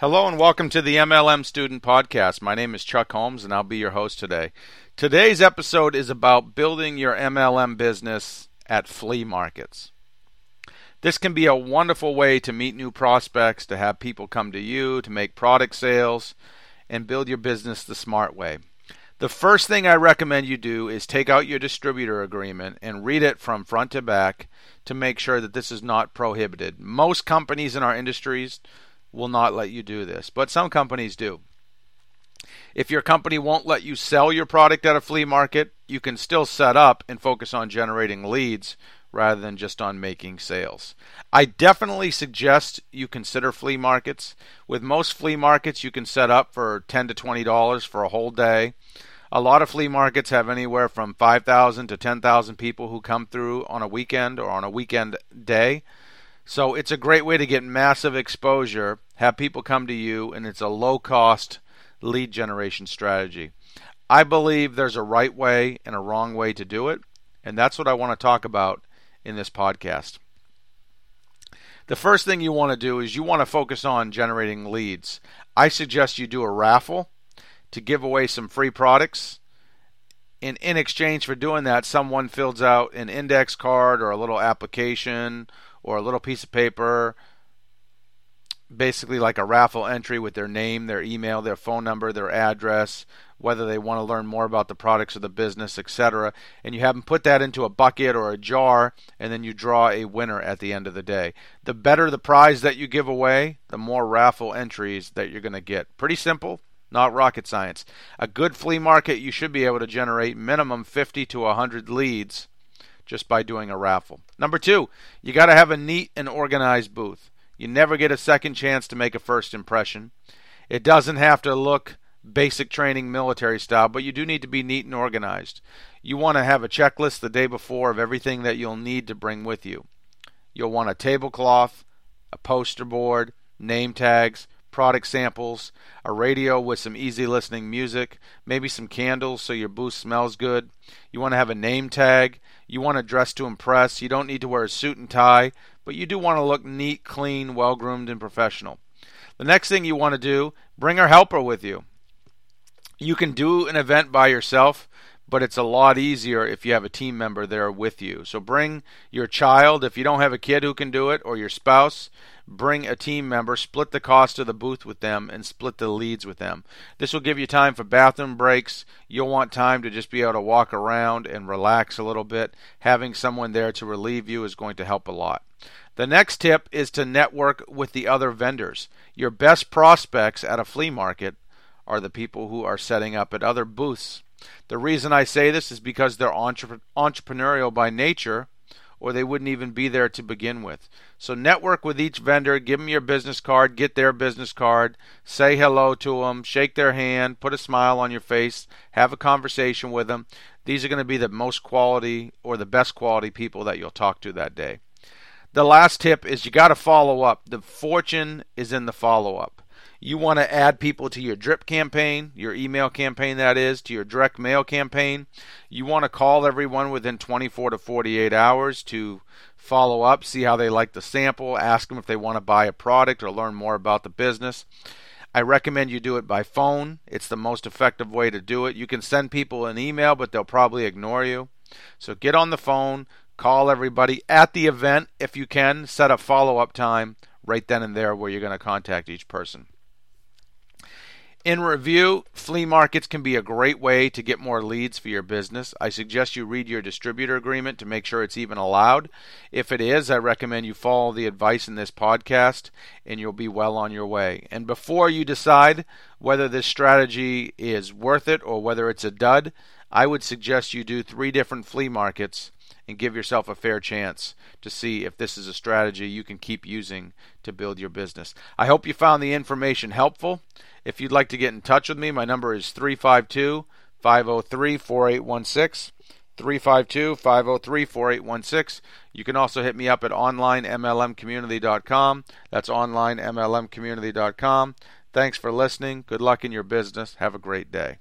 Hello and welcome to the MLM Student Podcast. My name is Chuck Holmes and I'll be your host today. Today's episode is about building your MLM business at flea markets. This can be a wonderful way to meet new prospects, to have people come to you, to make product sales, and build your business the smart way. The first thing I recommend you do is take out your distributor agreement and read it from front to back to make sure that this is not prohibited. Most companies in our industries will not let you do this, but some companies do. If your company won't let you sell your product at a flea market, you can still set up and focus on generating leads rather than just on making sales. I definitely suggest you consider flea markets. With most flea markets, you can set up for 10 to $20 for a whole day. A lot of flea markets have anywhere from 5,000 to 10,000 people who come through on a weekend or on a weekend day. So it's a great way to get massive exposure, have people come to you, and it's a low cost lead generation strategy. I believe there's a right way and a wrong way to do it, and that's what I want to talk about in this podcast. The first thing you want to do is you want to focus on generating leads. I suggest you do a raffle to give away some free products. In, in exchange for doing that, someone fills out an index card or a little application or a little piece of paper, basically like a raffle entry with their name, their email, their phone number, their address, whether they want to learn more about the products of the business, etc. And you have them put that into a bucket or a jar, and then you draw a winner at the end of the day. The better the prize that you give away, the more raffle entries that you're going to get. Pretty simple, not rocket science. A good flea market, you should be able to generate minimum 50 to 100 leads just by doing a raffle. Number two, you got to have a neat and organized booth. You never get a second chance to make a first impression. It doesn't have to look basic training military style, but you do need to be neat and organized. You want to have a checklist the day before of everything that you'll need to bring with you. You'll want a tablecloth, a poster board, name tags, product samples, a radio with some easy listening music, maybe some candles so your booth smells good. You want to have a name tag. You want to dress to impress. You don't need to wear a suit and tie, but you do want to look neat, clean, well groomed, and professional. The next thing you want to do, bring a helper with you. You can do an event by yourself, but it's a lot easier if you have a team member there with you. So bring your child if you don't have a kid who can do it, or your spouse bring a team member, split the cost of the booth with them, and split the leads with them. This will give you time for bathroom breaks. You'll want time to just be able to walk around and relax a little bit. Having someone there to relieve you is going to help a lot. The next tip is to network with the other vendors. Your best prospects at a flea market are the people who are setting up at other booths. The reason I say this is because they're entrepreneurial by nature or they wouldn't even be there to begin with. So network with each vendor, give them your business card, get their business card, say hello to them, shake their hand, put a smile on your face, have a conversation with them. These are going to be the most quality or the best quality people that you'll talk to that day. The last tip is you got to follow up. The fortune is in the follow up. You want to add people to your drip campaign, your email campaign, that is, to your direct mail campaign. You want to call everyone within 24 to 48 hours to follow up, see how they like the sample, ask them if they want to buy a product or learn more about the business. I recommend you do it by phone. It's the most effective way to do it. You can send people an email, but they'll probably ignore you. So get on the phone, call everybody at the event if you can, set a follow up time right then and there where you're going to contact each person. In review, flea markets can be a great way to get more leads for your business. I suggest you read your distributor agreement to make sure it's even allowed. If it is, I recommend you follow the advice in this podcast and you'll be well on your way. And before you decide whether this strategy is worth it or whether it's a dud, I would suggest you do three different flea markets and give yourself a fair chance to see if this is a strategy you can keep using to build your business. I hope you found the information helpful. If you'd like to get in touch with me, my number is 352 503 4816. 352 503 4816. You can also hit me up at onlinemlmcommunity.com. That's onlinemlmcommunity.com. Thanks for listening. Good luck in your business. Have a great day.